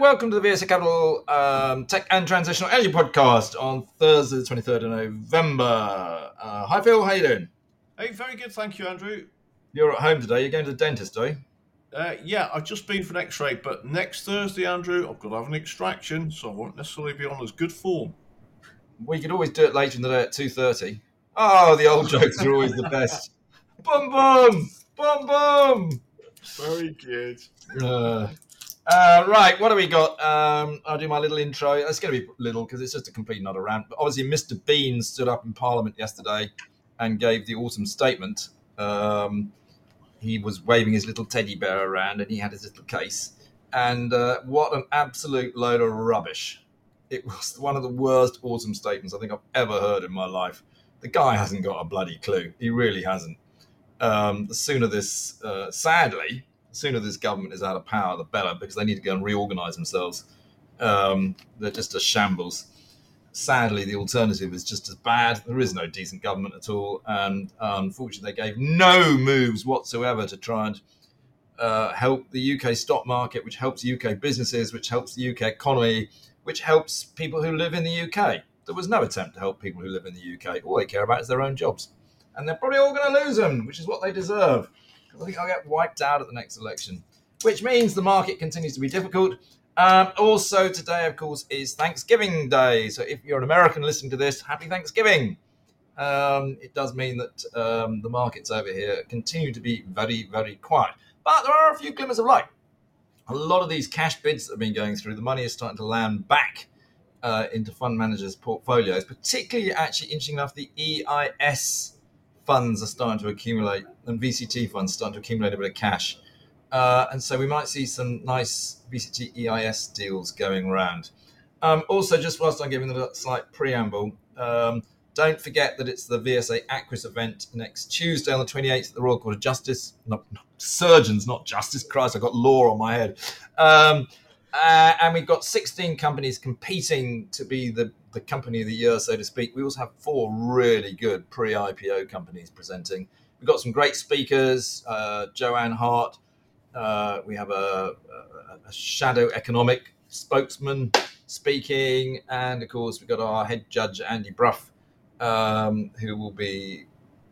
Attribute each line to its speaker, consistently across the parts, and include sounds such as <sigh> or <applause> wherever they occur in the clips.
Speaker 1: welcome to the VSA Capital um, Tech and Transitional Energy Podcast on Thursday, the 23rd of November. Uh, hi, Phil. How you doing?
Speaker 2: Hey, very good. Thank you, Andrew.
Speaker 1: You're at home today. You're going to the dentist, are you?
Speaker 2: Uh, yeah, I've just been for an x-ray, but next Thursday, Andrew, I've got to have an extraction, so I won't necessarily be on as good form.
Speaker 1: We could always do it later in the day at 2.30. Oh, the old jokes are always the best. <laughs> Boom, boom! Boom, boom!
Speaker 2: Very good.
Speaker 1: Uh, uh, right, what do we got? Um, I'll do my little intro. It's going to be little because it's just a complete not a rant. But obviously, Mr. Bean stood up in Parliament yesterday and gave the autumn statement. Um, he was waving his little teddy bear around and he had his little case. And uh, what an absolute load of rubbish. It was one of the worst autumn statements I think I've ever heard in my life. The guy hasn't got a bloody clue. He really hasn't. Um, the sooner this, uh, sadly, the sooner this government is out of power, the better, because they need to go and reorganize themselves. Um, they're just a shambles. Sadly, the alternative is just as bad. There is no decent government at all, and unfortunately, they gave no moves whatsoever to try and uh, help the UK stock market, which helps UK businesses, which helps the UK economy, which helps people who live in the UK. There was no attempt to help people who live in the UK. All they care about is their own jobs, and they're probably all going to lose them, which is what they deserve. I think I'll get wiped out at the next election, which means the market continues to be difficult. Um, also, today, of course, is Thanksgiving Day. So if you're an American listening to this, happy Thanksgiving. Um, it does mean that um, the markets over here continue to be very, very quiet. But there are a few glimmers of light. A lot of these cash bids that have been going through, the money is starting to land back uh, into fund managers' portfolios, particularly, actually, interesting enough, the EIS funds are starting to accumulate and VCT funds starting to accumulate a bit of cash. Uh, and so we might see some nice VCT EIS deals going around. Um, also, just whilst I'm giving a slight preamble, um, don't forget that it's the VSA Aquis event next Tuesday on the 28th at the Royal Court of Justice. Not, not surgeons, not justice. Christ, I've got law on my head. Um, uh, and we've got 16 companies competing to be the, the company of the year, so to speak. We also have four really good pre IPO companies presenting. We've got some great speakers uh, Joanne Hart. Uh, we have a, a, a, shadow economic spokesman speaking. And of course, we've got our head judge, Andy Brough, um, who will be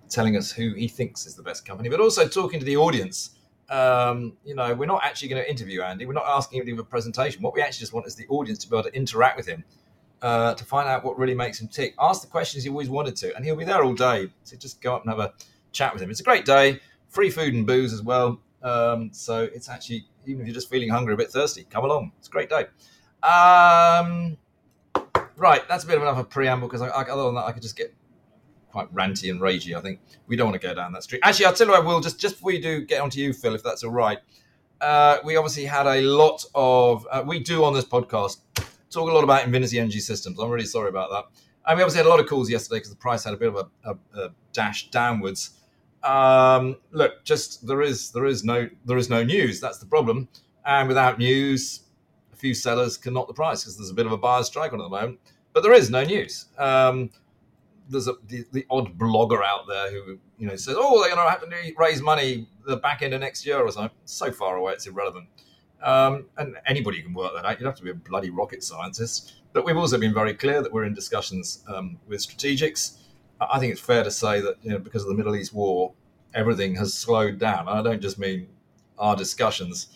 Speaker 1: telling us who he thinks is the best company, but also talking to the audience um, you know, we're not actually going to interview Andy. We're not asking him to give a presentation. What we actually just want is the audience to be able to interact with him uh, to find out what really makes him tick. Ask the questions he always wanted to, and he'll be there all day. So just go up and have a chat with him. It's a great day. Free food and booze as well. Um, so it's actually even if you're just feeling hungry, a bit thirsty, come along. It's a great day. Um, right, that's a bit of enough of a preamble because other than that, I could just get quite ranty and ragey. I think we don't want to go down that street. Actually, I'll tell you what I will just just before you do get onto you, Phil, if that's all right. Uh, we obviously had a lot of uh, we do on this podcast talk a lot about Invinity Energy Systems. I'm really sorry about that. And we obviously had a lot of calls yesterday because the price had a bit of a, a, a dash downwards. Um, look, just there is there is no there is no news. That's the problem. And without news, a few sellers can knock the price because there's a bit of a buyer strike on at the moment. But there is no news. Um, there's a, the, the, odd blogger out there who you know says, "Oh, they're going to have to raise money the back end of next year or something." So far away, it's irrelevant. Um, and anybody can work that out. You'd have to be a bloody rocket scientist. But we've also been very clear that we're in discussions um, with strategics. I think it's fair to say that you know because of the Middle East war, everything has slowed down. I don't just mean our discussions.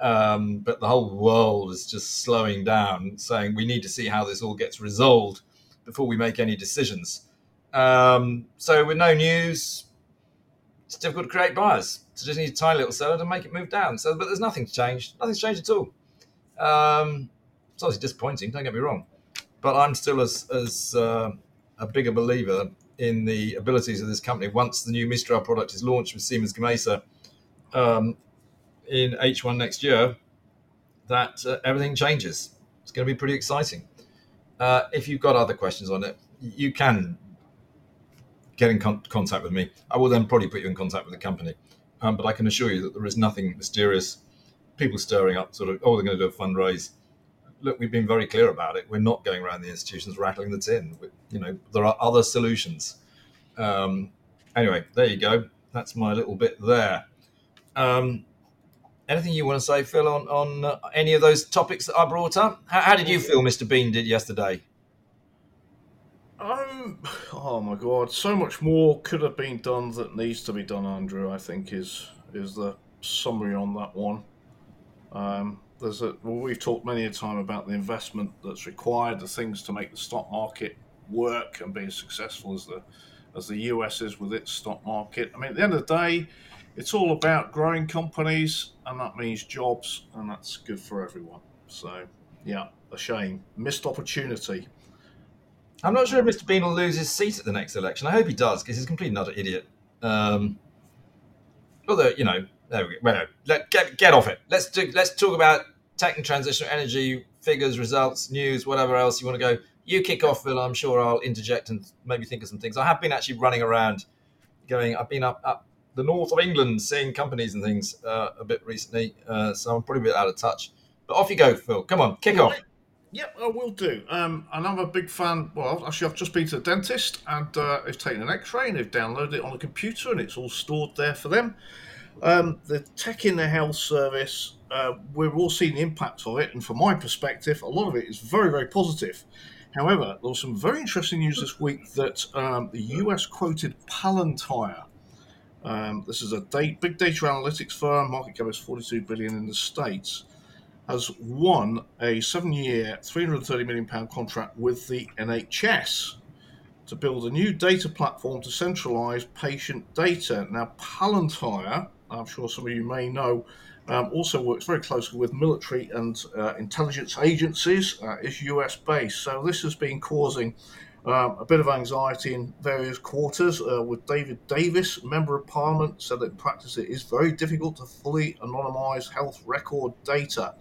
Speaker 1: Um, but the whole world is just slowing down, saying we need to see how this all gets resolved before we make any decisions. Um, so with no news, it's difficult to create buyers. So just need a tiny little seller to make it move down. So, but there's nothing changed. Nothing's changed at all. Um, it's obviously disappointing. Don't get me wrong, but I'm still as as uh, a bigger believer in the abilities of this company once the new Mistral product is launched with Siemens Gamesa um, in H1 next year. That uh, everything changes. It's going to be pretty exciting. Uh, if you've got other questions on it, you can get in con- contact with me. I will then probably put you in contact with the company. Um, but I can assure you that there is nothing mysterious. People stirring up, sort of, oh, they're going to do a fundraise. Look, we've been very clear about it. We're not going around the institutions rattling the tin. We, you know, there are other solutions. Um, anyway, there you go. That's my little bit there. Um, anything you want to say, Phil, on on uh, any of those topics that I brought up? How, how did you feel, Mr. Bean did yesterday?
Speaker 2: Um, oh my god, so much more could have been done that needs to be done. Andrew, I think is is the summary on that one. Um, there's a well, we've talked many a time about the investment that's required, the things to make the stock market work and be as successful as the as the US is with its stock market. I mean, at the end of the day, it's all about growing companies, and that means jobs, and that's good for everyone. So, yeah, a shame, missed opportunity.
Speaker 1: I'm not sure if Mr. Bean will lose his seat at the next election. I hope he does because he's a complete utter idiot. Um, although, you know, there we go. Well, let, get, get off it. Let's do, let's talk about tech and transitional energy figures, results, news, whatever else you want to go. You kick off, Phil. I'm sure I'll interject and maybe think of some things. I have been actually running around, going. I've been up up the north of England, seeing companies and things uh, a bit recently, uh, so I'm probably a bit out of touch. But off you go, Phil. Come on, kick off.
Speaker 2: Yep, I will do. Um, and I'm a big fan. Well, actually, I've just been to the dentist and uh, they've taken an X-ray and they've downloaded it on a computer and it's all stored there for them. Um, the tech in the health service, uh, we're all seeing the impact of it, and from my perspective, a lot of it is very, very positive. However, there was some very interesting news this week that um, the US quoted Palantir. Um, this is a big data analytics firm, market cap is 42 billion in the states has won a seven-year, 330 million pound contract with the NHS to build a new data platform to centralise patient data. Now, Palantir, I'm sure some of you may know, um, also works very closely with military and uh, intelligence agencies. Uh, is US based, so this has been causing um, a bit of anxiety in various quarters. Uh, with David Davis, member of Parliament, said that in practice it is very difficult to fully anonymise health record data.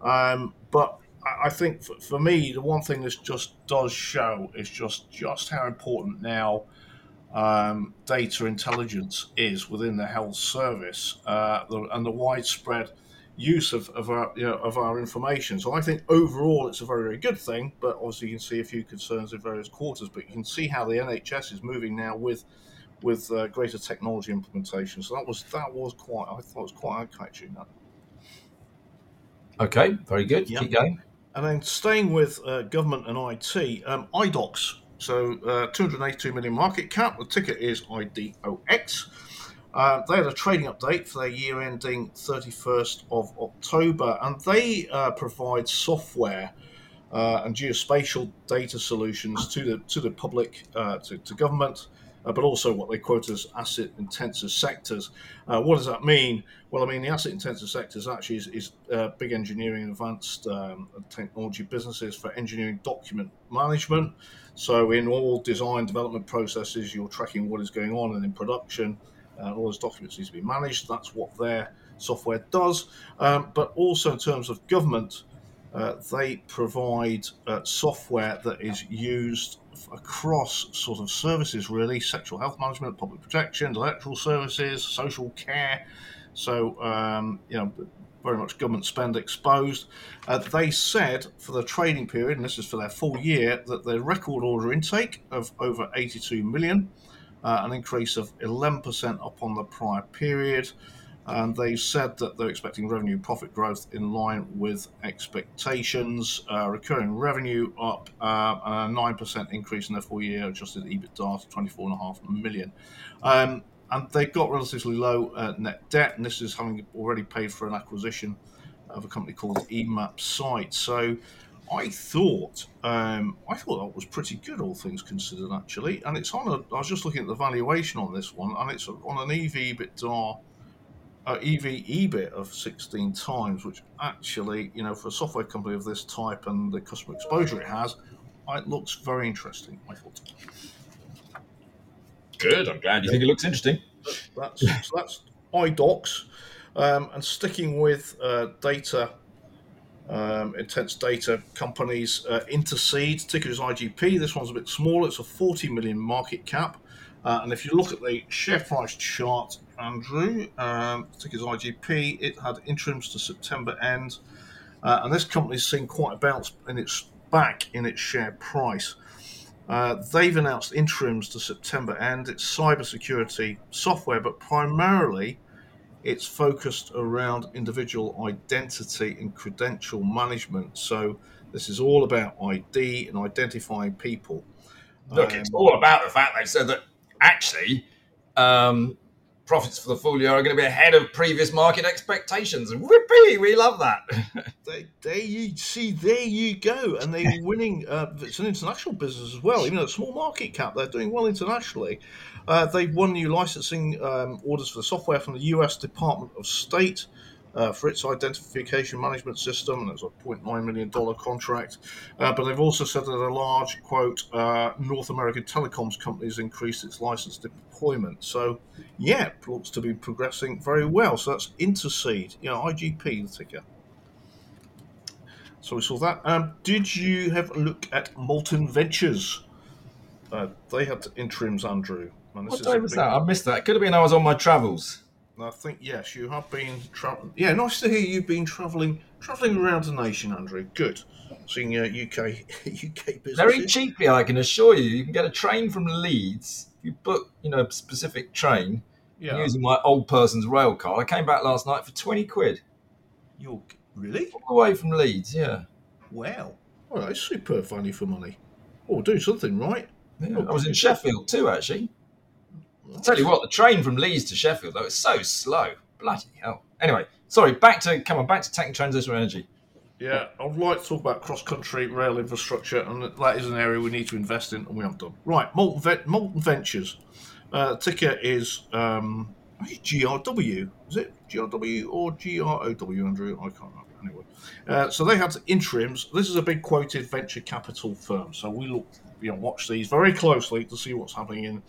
Speaker 2: Um, but I think for, for, me, the one thing this just does show is just just how important now um, data intelligence is within the health service uh, the, and the widespread use of, of our you know, of our information. So I think overall it's a very very good thing. But obviously you can see a few concerns in various quarters. But you can see how the NHS is moving now with with uh, greater technology implementation. So that was that was quite I thought it was quite eye catching.
Speaker 1: Okay, very good. Yep. Keep going.
Speaker 2: And then staying with uh, government and IT, um, IDOX. So uh, 282 million market cap. The ticker is IDOX. Uh, they had a trading update for their year ending 31st of October, and they uh, provide software uh, and geospatial data solutions to the to the public, uh, to, to government, uh, but also what they quote as asset intensive sectors. Uh, what does that mean? Well, I mean, the asset intensive sectors actually is, is big engineering and advanced um, technology businesses for engineering document management. So, in all design development processes, you're tracking what is going on and in production. Uh, all those documents need to be managed. That's what their software does. Um, but also, in terms of government, uh, they provide uh, software that is used across sort of services, really sexual health management, public protection, electoral services, social care. So, um, you know, very much government spend exposed. Uh, they said for the trading period, and this is for their full year, that their record order intake of over 82 million, uh, an increase of 11% up on the prior period and they said that they're expecting revenue and profit growth in line with expectations. Uh, recurring revenue up uh, a nine percent increase in their full year adjusted EBITDA to twenty four and a half million. Um, and they've got relatively low uh, net debt, and this is having already paid for an acquisition of a company called Emapsite. So. I thought um, I thought that was pretty good, all things considered, actually. And it's on a. I was just looking at the valuation on this one, and it's on an EV EBITDA uh, EV EBIT of 16 times, which actually, you know, for a software company of this type and the customer exposure it has, it looks very interesting. I thought.
Speaker 1: Good. I'm glad you think it looks interesting.
Speaker 2: That's so that's IDOX, um, and sticking with uh, data. Um, intense data companies, uh, Intercede, ticker is IGP. This one's a bit smaller. It's a 40 million market cap. Uh, and if you look at the share price chart, Andrew, um, ticker's IGP, it had interims to September end, uh, and this company's seen quite a bounce in its back in its share price. Uh, they've announced interims to September end. It's cybersecurity software, but primarily it's focused around individual identity and credential management. So this is all about ID and identifying people.
Speaker 1: Look, um, it's all about the fact they said that actually um, profits for the full year are going to be ahead of previous market expectations. Whippy, we love that. <laughs>
Speaker 2: there you see, there you go, and they're winning. Uh, it's an international business as well. Even though a small market cap, they're doing well internationally. Uh, they've won new licensing um, orders for the software from the U.S. Department of State uh, for its identification management system, and it's a $0.9 million contract. Uh, but they've also said that a large, quote, uh, North American telecoms company has increased its license deployment. So, yeah, it looks to be progressing very well. So that's Intercede, you know, IGP, the ticker. So we saw that. Um, did you have a look at Molten Ventures? Uh, they had interims, Andrew.
Speaker 1: Man, what day was that? I missed that. Could have been I was on my travels.
Speaker 2: I think yes, you have been traveling. Yeah, nice to hear you've been traveling traveling around the nation, Andrew. Good, seeing uh, UK UK <laughs> business.
Speaker 1: Very cheaply, I can assure you. You can get a train from Leeds. If you book, you know, a specific train yeah. using my old person's rail card. I came back last night for twenty quid.
Speaker 2: You're really
Speaker 1: all the way from Leeds? Yeah.
Speaker 2: Wow. Well, that's super value for money. Oh, do something right.
Speaker 1: Yeah, oh, I was in Sheffield too, actually. I'll tell you what, the train from Leeds to Sheffield though is so slow. Bloody hell. Anyway, sorry. Back to come on. Back to tech and transition energy.
Speaker 2: Yeah, I'd like to talk about cross-country rail infrastructure, and that is an area we need to invest in, and we haven't done. Right, Molten, Molten Ventures. Uh, ticker is um, GRW. Is it GRW or GROW, Andrew? I can't remember. Anyway, uh, so they had interims. This is a big quoted venture capital firm, so we look, you know, watch these very closely to see what's happening in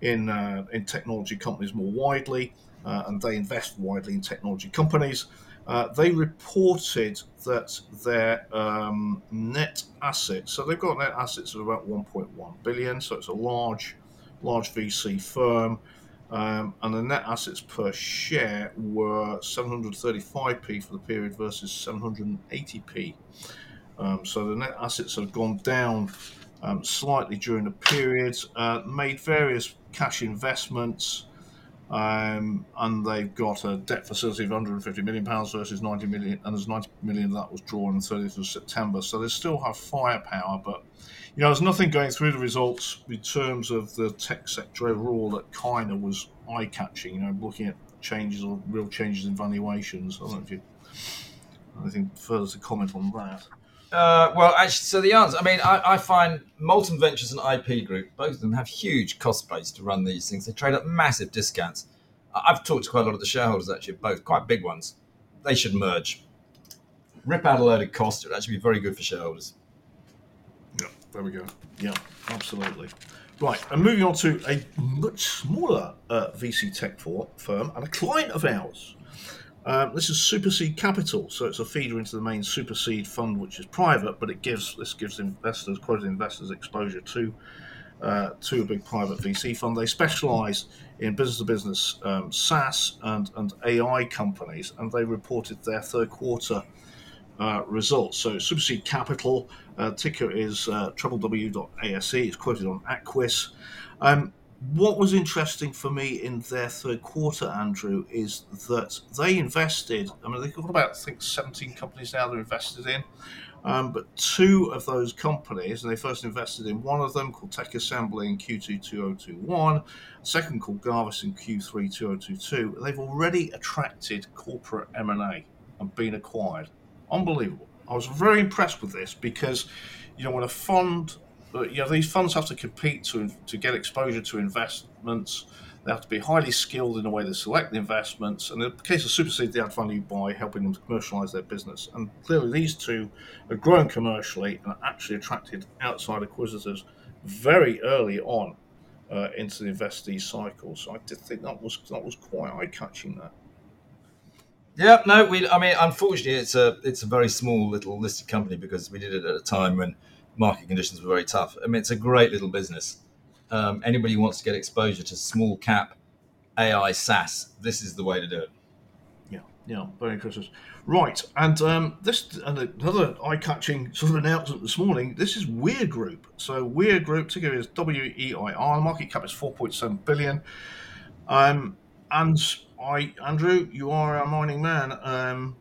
Speaker 2: in uh, in technology companies more widely, uh, and they invest widely in technology companies. Uh, they reported that their um, net assets, so they've got net assets of about 1.1 billion, so it's a large, large VC firm, um, and the net assets per share were 735p for the period versus 780p. Um, so the net assets have gone down um, slightly during the period, uh, made various cash investments, um, and they've got a debt facility of 150 million pounds versus 90 million, and there's 90 million that was drawn on the 30th of September. So they still have firepower, but you know, there's nothing going through the results in terms of the tech sector overall that kind of was eye-catching. You know, looking at changes or real changes in valuations. I don't know if you anything further to comment on that.
Speaker 1: Uh, well, actually, so the answer, I mean, I, I, find Molten Ventures and IP Group, both of them have huge cost base to run these things. They trade at massive discounts. I've talked to quite a lot of the shareholders, actually, both quite big ones. They should merge. Rip out a load of cost. It would actually be very good for shareholders.
Speaker 2: Yeah, there we go. Yeah, absolutely. Right, and moving on to a much smaller uh, VC tech firm and a client of ours. Um, this is Superseed Capital, so it's a feeder into the main Superseed fund, which is private, but it gives this gives investors, quoted investors, exposure to uh, to a big private VC fund. They specialise in business to business um, SaaS and and AI companies, and they reported their third quarter uh, results. So Superseed Capital uh, ticker is uh, www.ase. It's quoted on Aquis. Um, what was interesting for me in their third quarter, Andrew, is that they invested. I mean, they've got about I think 17 companies now they're invested in, um, but two of those companies, and they first invested in one of them called Tech Assembly in Q2 2021, second called Garvis in Q3 2022. They've already attracted corporate M&A and been acquired. Unbelievable. I was very impressed with this because, you know, when a fund you know, these funds have to compete to to get exposure to investments. They have to be highly skilled in the way they select the investments. And in the case of Superseed, they add value by helping them to commercialize their business. And clearly, these two are growing commercially and actually attracted outside acquisitors very early on uh, into the investee cycle. So I did think that was that was quite eye catching. That.
Speaker 1: Yeah, no, we. I mean, unfortunately, it's a it's a very small little listed company because we did it at a time when market conditions were very tough. I mean, it's a great little business. Um, anybody who wants to get exposure to small cap AI SaaS, this is the way to do it.
Speaker 2: Yeah, yeah, very interesting. Right, and um, this and another eye-catching sort of announcement this morning. This is Weir Group. So Weir Group, together is W E I R. Market cap is four point seven billion. Um, and I, Andrew, you are a mining man. Um,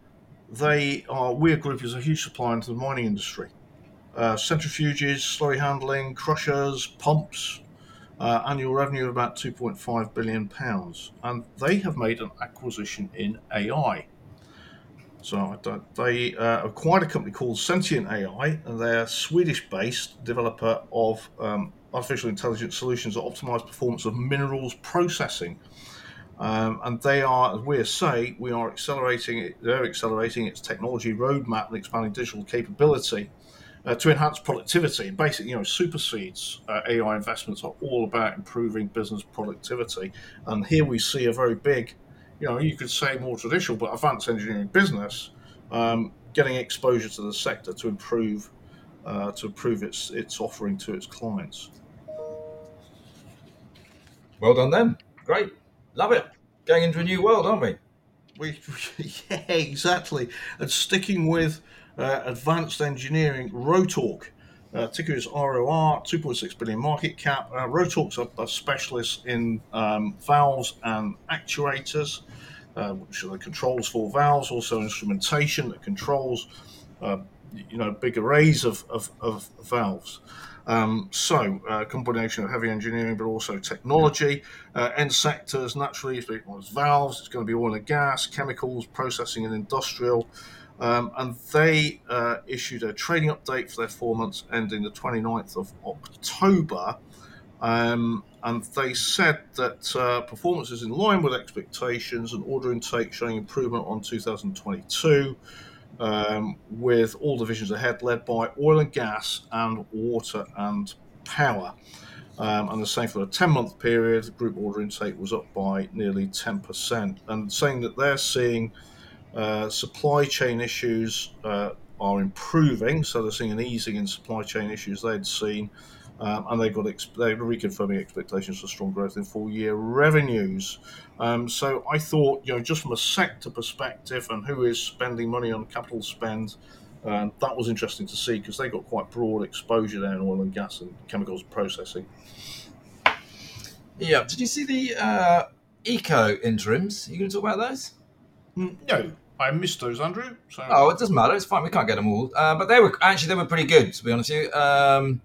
Speaker 2: they are Weir Group is a huge supplier into the mining industry. Uh, centrifuges, slurry handling, crushers, pumps, uh, annual revenue of about 2.5 billion pounds, and they have made an acquisition in AI. So they uh, acquired a company called Sentian AI, and they're Swedish-based developer of um, artificial intelligence solutions that optimize performance of minerals processing. Um, and they are, as we say, we are accelerating they're accelerating its technology roadmap and expanding digital capability uh, to enhance productivity. And Basically, you know, Superseed's uh, AI investments are all about improving business productivity. And here we see a very big, you know, you could say more traditional, but advanced engineering business um, getting exposure to the sector to improve uh, to improve its its offering to its clients.
Speaker 1: Well done, then. Great, love it. Going into a new world, aren't we?
Speaker 2: We, <laughs> yeah, exactly. And sticking with advanced engineering, Rotork. Uh, ticker is ROR, 2.6 billion market cap. Uh, Rotork's a, a specialist in um, valves and actuators, uh, which are the controls for valves, also instrumentation that controls, uh, you know, big arrays of, of, of valves. Um, so, uh, combination of heavy engineering, but also technology. Uh, end sectors, naturally, it's valves, it's going to be oil and gas, chemicals, processing and industrial. Um, and they uh, issued a trading update for their four months ending the 29th of October. Um, and they said that uh, performance is in line with expectations and order intake showing improvement on 2022, um, with all divisions ahead, led by oil and gas and water and power. Um, and the same for a 10 month period, group order intake was up by nearly 10%. And saying that they're seeing uh, supply chain issues uh, are improving, so they're seeing an easing in supply chain issues they'd seen, um, and they've got ex- they're reconfirming expectations for strong growth in full year revenues. Um, so I thought, you know, just from a sector perspective and who is spending money on capital spend, um, that was interesting to see because they got quite broad exposure there in oil and gas and chemicals processing.
Speaker 1: Yeah. Did you see the uh, Eckoh interims? Are you going to talk about those?
Speaker 2: Mm, no. I missed those, Andrew. So.
Speaker 1: Oh, it doesn't matter. It's fine. We can't get them all. Uh, but they were actually they were pretty good, to be honest with you. Um,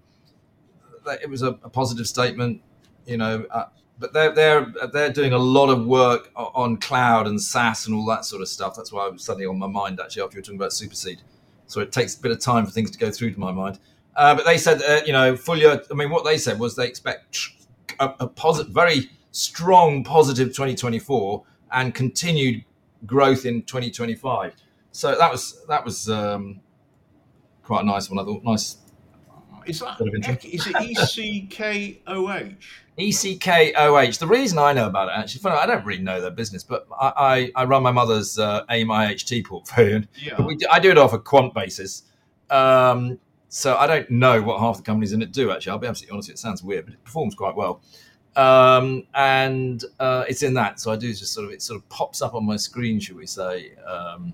Speaker 1: it was a, a, positive statement, you know. Uh, but they're they're they're doing a lot of work on cloud and SaaS and all that sort of stuff. That's why I was suddenly on my mind actually after you were talking about Superseed. So it takes a bit of time for things to go through to my mind. Uh, but they said, uh, you know, full year. I mean, what they said was they expect a, a positive, very strong, positive 2024 and continued growth in 2025. So that was that was um, quite a nice one. I thought nice.
Speaker 2: Is that is it E C K O H?
Speaker 1: E C K O H. The reason I know about it actually, funny, I don't really know their business, but I, I, I run my mother's uh, AIM IHT portfolio. Yeah. We, I do it off a quant basis. Um, so I don't know what half the companies in it do. Actually, I'll be absolutely honest. It sounds weird, but it performs quite well um, and uh, it's in that. So I do just sort of it sort of pops up on my screen, should we say, um,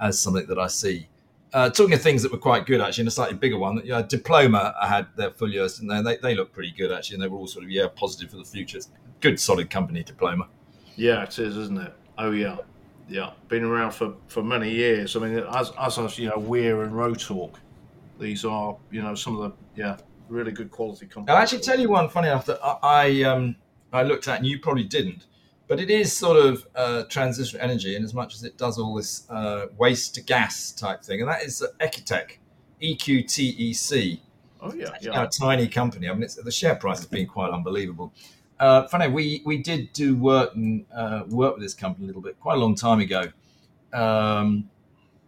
Speaker 1: as something that I see. Uh, talking of things that were quite good actually, and a slightly bigger one, yeah, Diploma I had their full years, and they they look pretty good actually, and they were all sort of yeah positive for the future. Good solid company, Diploma.
Speaker 2: Yeah, it is, isn't it? Oh yeah, yeah. Been around for, for many years. I mean, as as you know, Weir and Rotork, these are you know some of the yeah really good quality company.
Speaker 1: I'll actually tell you one funny enough that I um, I looked at and you probably didn't, but it is sort of uh, transition energy in as much as it does all this uh, waste to gas type thing, and that is Eqtec, E Q T E C.
Speaker 2: Oh yeah, yeah.
Speaker 1: a tiny company. I mean, the share price has been quite unbelievable. Uh, funny, we we did do work and uh, work with this company a little bit quite a long time ago, um,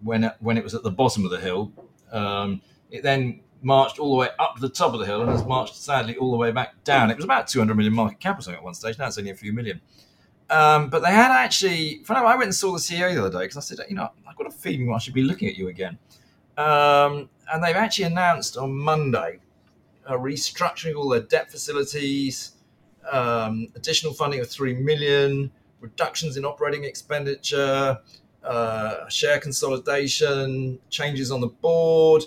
Speaker 1: when when it was at the bottom of the hill. Um, it then marched all the way up to the top of the hill and has marched sadly all the way back down. It was about 200 million market cap at one stage. Now it's only a few million. Um, but they had actually, I went and saw the CEO the other day because I said, you know, I've got a feeling I should be looking at you again. Um, and they've actually announced on Monday restructuring all their debt facilities, um, additional funding of 3 million, reductions in operating expenditure, uh, share consolidation, changes on the board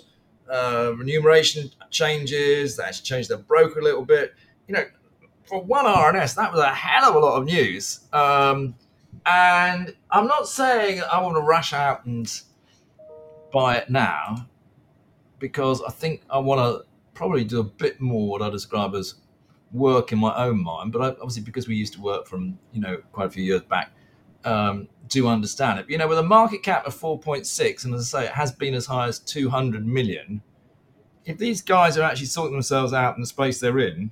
Speaker 1: uh, remuneration changes. They actually changed their broker a little bit. You know, for one RNS, that was a hell of a lot of news. Um, and I'm not saying I want to rush out and buy it now because I think I want to probably do a bit more what I describe as work in my own mind. But I, obviously, because we used to work from you know quite a few years back, um, do understand it. You know, with a market cap of 4.6, and as I say, it has been as high as 200 million. If these guys are actually sorting themselves out in the space they're in,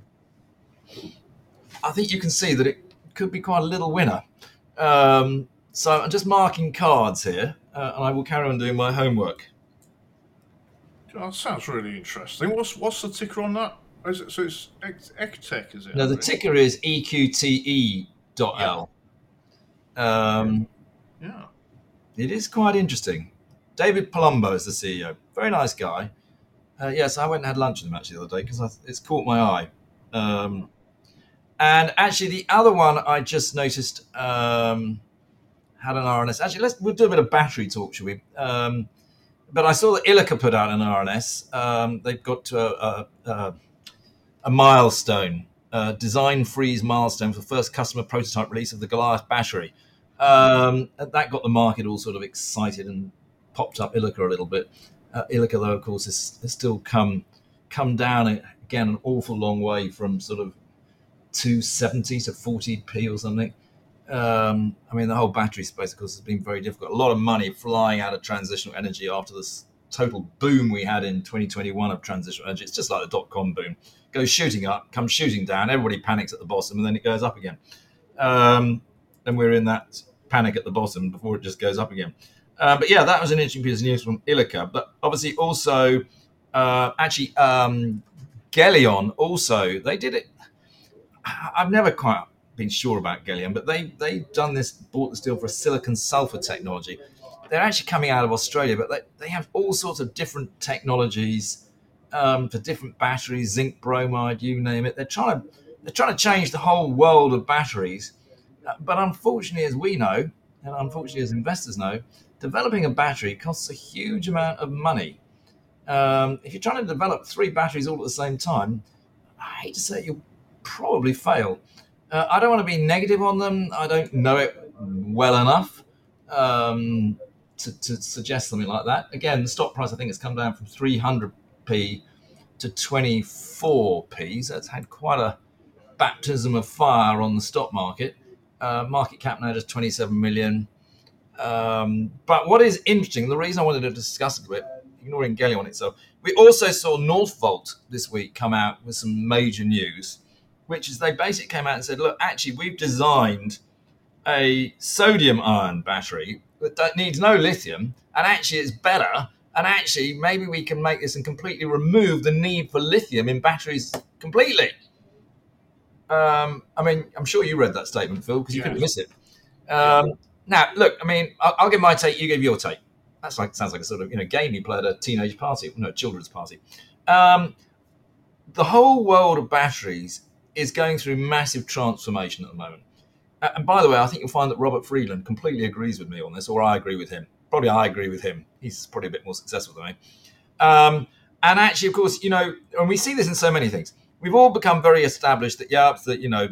Speaker 1: I think you can see that it could be quite a little winner. Um, so I'm just marking cards here, uh, and I will carry on doing my homework.
Speaker 2: That sounds really interesting. What's what's the ticker on that? Is it, so it's Eqtec, is it?
Speaker 1: No, the ticker is EQTE.L. Yeah. Um,
Speaker 2: yeah.
Speaker 1: It is quite interesting. David Palumbo is the CEO. Very nice guy. Uh, yes, I went and had lunch with him actually the other day because it's caught my eye. Um, and actually, the other one I just noticed um, had an RNS. Actually, let's we'll do a bit of battery talk, shall we? Um, but I saw that Ilika put out an RNS. Um, they've got to a, a, a milestone, a design freeze milestone for first customer prototype release of the Goliath battery. Um, that got the market all sort of excited and popped up Ilika a little bit. Uh, Ilika, though, of course, has, has still come come down again an awful long way from sort of 270 to 40p or something. Um, I mean, the whole battery space, of course, has been very difficult. A lot of money flying out of transitional energy after this total boom we had in 2021 of transitional energy. It's just like the dot com boom. Goes shooting up, comes shooting down. Everybody panics at the bottom, and then it goes up again. Um, and we're in that panic at the bottom before it just goes up again. Uh, but yeah, that was an interesting piece of news from Ilika. But obviously, also, uh, actually, um, Gelion also, they did it. I've never quite been sure about Gelion, but they they've done this, bought this deal for a silicon sulfur technology. They're actually coming out of Australia, but they, they have all sorts of different technologies um, for different batteries, zinc bromide, you name it. They're trying to they're trying to change the whole world of batteries. Uh, but unfortunately, as we know, and unfortunately as investors know, developing a battery costs a huge amount of money. Um, if you're trying to develop three batteries all at the same time, I hate to say it, you'll probably fail. Uh, I don't want to be negative on them. I don't know it well enough um, to, to, suggest something like that. Again, the stock price I think has come down from 300p to 24p. So it's had quite a baptism of fire on the stock market. Uh, market cap now just 27 million. Um, but what is interesting, the reason I wanted to discuss it a bit, ignoring Gelion itself, we also saw Northvolt this week come out with some major news which is they basically came out and said, look, actually, we've designed a sodium ion battery that needs no lithium, and actually it's better. And actually, maybe we can make this and completely remove the need for lithium in batteries completely. Um, I mean, I'm sure you read that statement, Phil, because you couldn't miss it. Um, now, look, I mean, I'll, I'll, give my take. You give your take. That's like sounds like a sort of you know game you play at a teenage party, no children's party. Um, the whole world of batteries is going through massive transformation at the moment. And by the way, I think you'll find that Robert Friedland completely agrees with me on this, or I agree with him. Probably I agree with him. He's probably a bit more successful than me. Um, and actually, of course, you know, and we see this in so many things. We've all become very established that, yeah, that, you know,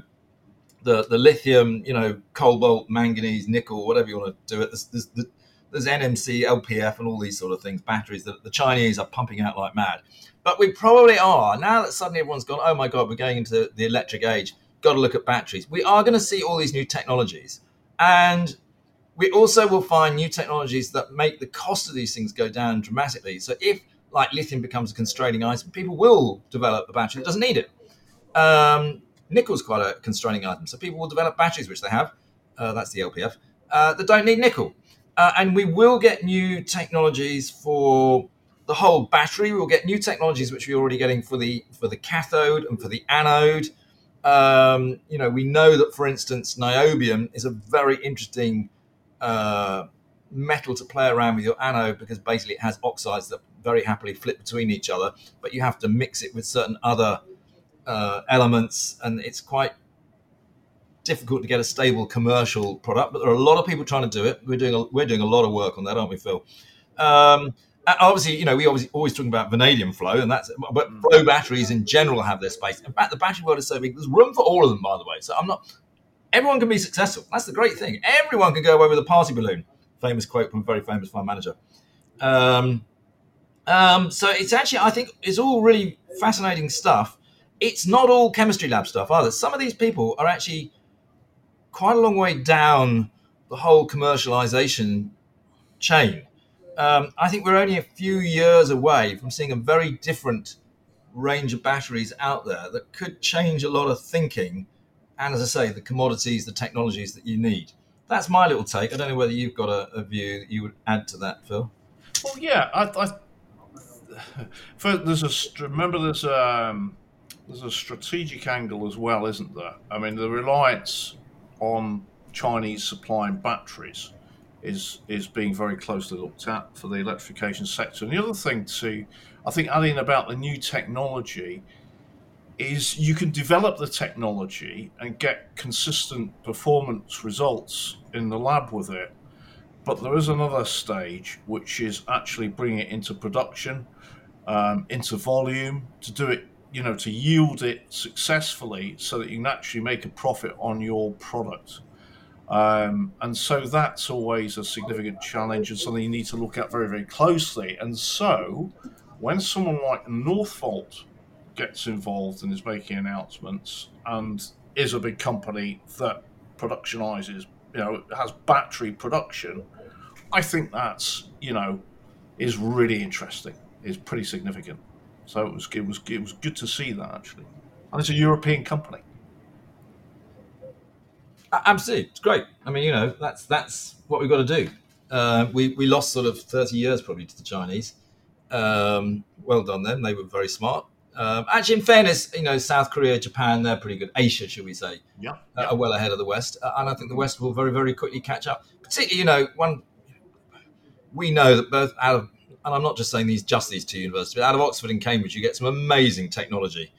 Speaker 1: the, the lithium, you know, cobalt, manganese, nickel, whatever you want to do it, there's, there's, there's NMC, LPF, and all these sort of things, batteries that the Chinese are pumping out like mad. But we probably are now that suddenly everyone's gone. Oh my god, we're going into the electric age. Got to look at batteries. We are going to see all these new technologies, and we also will find new technologies that make the cost of these things go down dramatically. So if like lithium becomes a constraining item, people will develop a battery that doesn't need it. Um, nickel's quite a constraining item, so people will develop batteries which they have. Uh, that's the LPF uh, that don't need nickel, uh, and we will get new technologies for the whole battery. We'll get new technologies which we're already getting for the for the cathode and for the anode. Um, you know, we know that, for instance, niobium is a very interesting uh, metal to play around with your anode because basically it has oxides that very happily flip between each other, but you have to mix it with certain other uh, elements, and it's quite difficult to get a stable commercial product. But there are a lot of people trying to do it. We're doing a, we're doing a lot of work on that, aren't we, Phil? Um, obviously, you know, we obviously always talking about vanadium flow, and that's but mm. flow batteries in general have their space. In fact, the battery world is so big. There's room for all of them, by the way. So I'm not everyone can be successful. That's the great thing. Everyone can go away with a party balloon. Famous quote from a very famous fund manager. Um, um, so it's actually, I think, it's all really fascinating stuff. It's not all chemistry lab stuff either. Some of these people are actually quite a long way down the whole commercialization chain. Um, I think we're only a few years away from seeing a very different range of batteries out there that could change a lot of thinking and, as I say, the commodities, the technologies that you need. That's my little take. I don't know whether you've got a, a view that you would add to that, Phil.
Speaker 2: Well, yeah, I, I <laughs> first, there's a remember there's a um, there's a strategic angle as well, isn't there? I mean, the reliance on Chinese supplying batteries is is being very closely looked at for the electrification sector. And the other thing to, I think, adding about the new technology is you can develop the technology and get consistent performance results in the lab with it. But there is another stage, which is actually bringing it into production, um, into volume, to do it, you know, to yield it successfully so that you can actually make a profit on your product. Um, and so that's always a significant challenge and something you need to look at very, very closely. And so when someone like Northvolt gets involved and is making announcements and is a big company that productionizes, you know, has battery production, I think that's, you know, is really interesting, is pretty significant. So it was, it was, it was good to see that actually. And it's a European company.
Speaker 1: Absolutely, it's great. I mean, you know, that's that's what we've got to do. Uh, we we lost sort of thirty years probably to the Chinese. Um, well done them; they were very smart. Um, actually, in fairness, you know, South Korea, Japan, they're pretty good. Asia, should we say,
Speaker 2: yeah,
Speaker 1: uh,
Speaker 2: yeah.
Speaker 1: are well ahead of the West, uh, and I think the West will very, very quickly catch up. Particularly, you know, one we know that both out of, and I'm not just saying these just these two universities, but out of Oxford and Cambridge, you get some amazing technology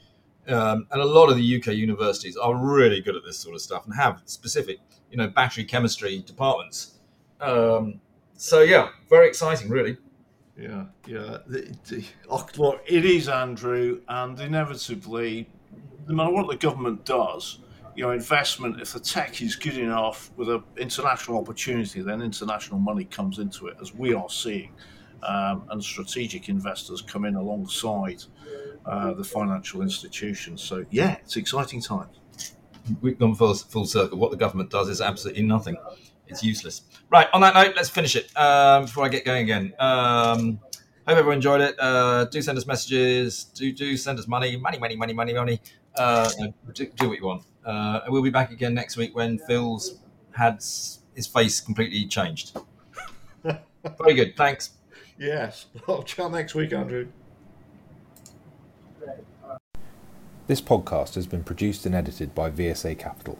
Speaker 1: um, and a lot of the UK universities are really good at this sort of stuff and have specific, you know, battery chemistry departments. Um, so yeah, very exciting, really.
Speaker 2: Yeah, yeah. The, the, it is Andrew, and inevitably, no matter what the government does, you know, investment. If the tech is good enough with an international opportunity, then international money comes into it, as we are seeing, um, and strategic investors come in alongside uh, the financial institutions. So yeah, it's exciting times.
Speaker 1: We've gone full, full circle. What the government does is absolutely nothing. It's useless. Right. On that note, let's finish it um, before I get going again. Um, hope everyone enjoyed it. Uh, do send us messages. Do do send us money, money, money, money, money, money. Uh, do, do, what you want. Uh, we'll be back again next week when Phil's had his face completely changed. <laughs> Very good. Thanks.
Speaker 2: Yes. <laughs> I'll chat next week, Andrew.
Speaker 3: This podcast has been produced and edited by VSA Capital.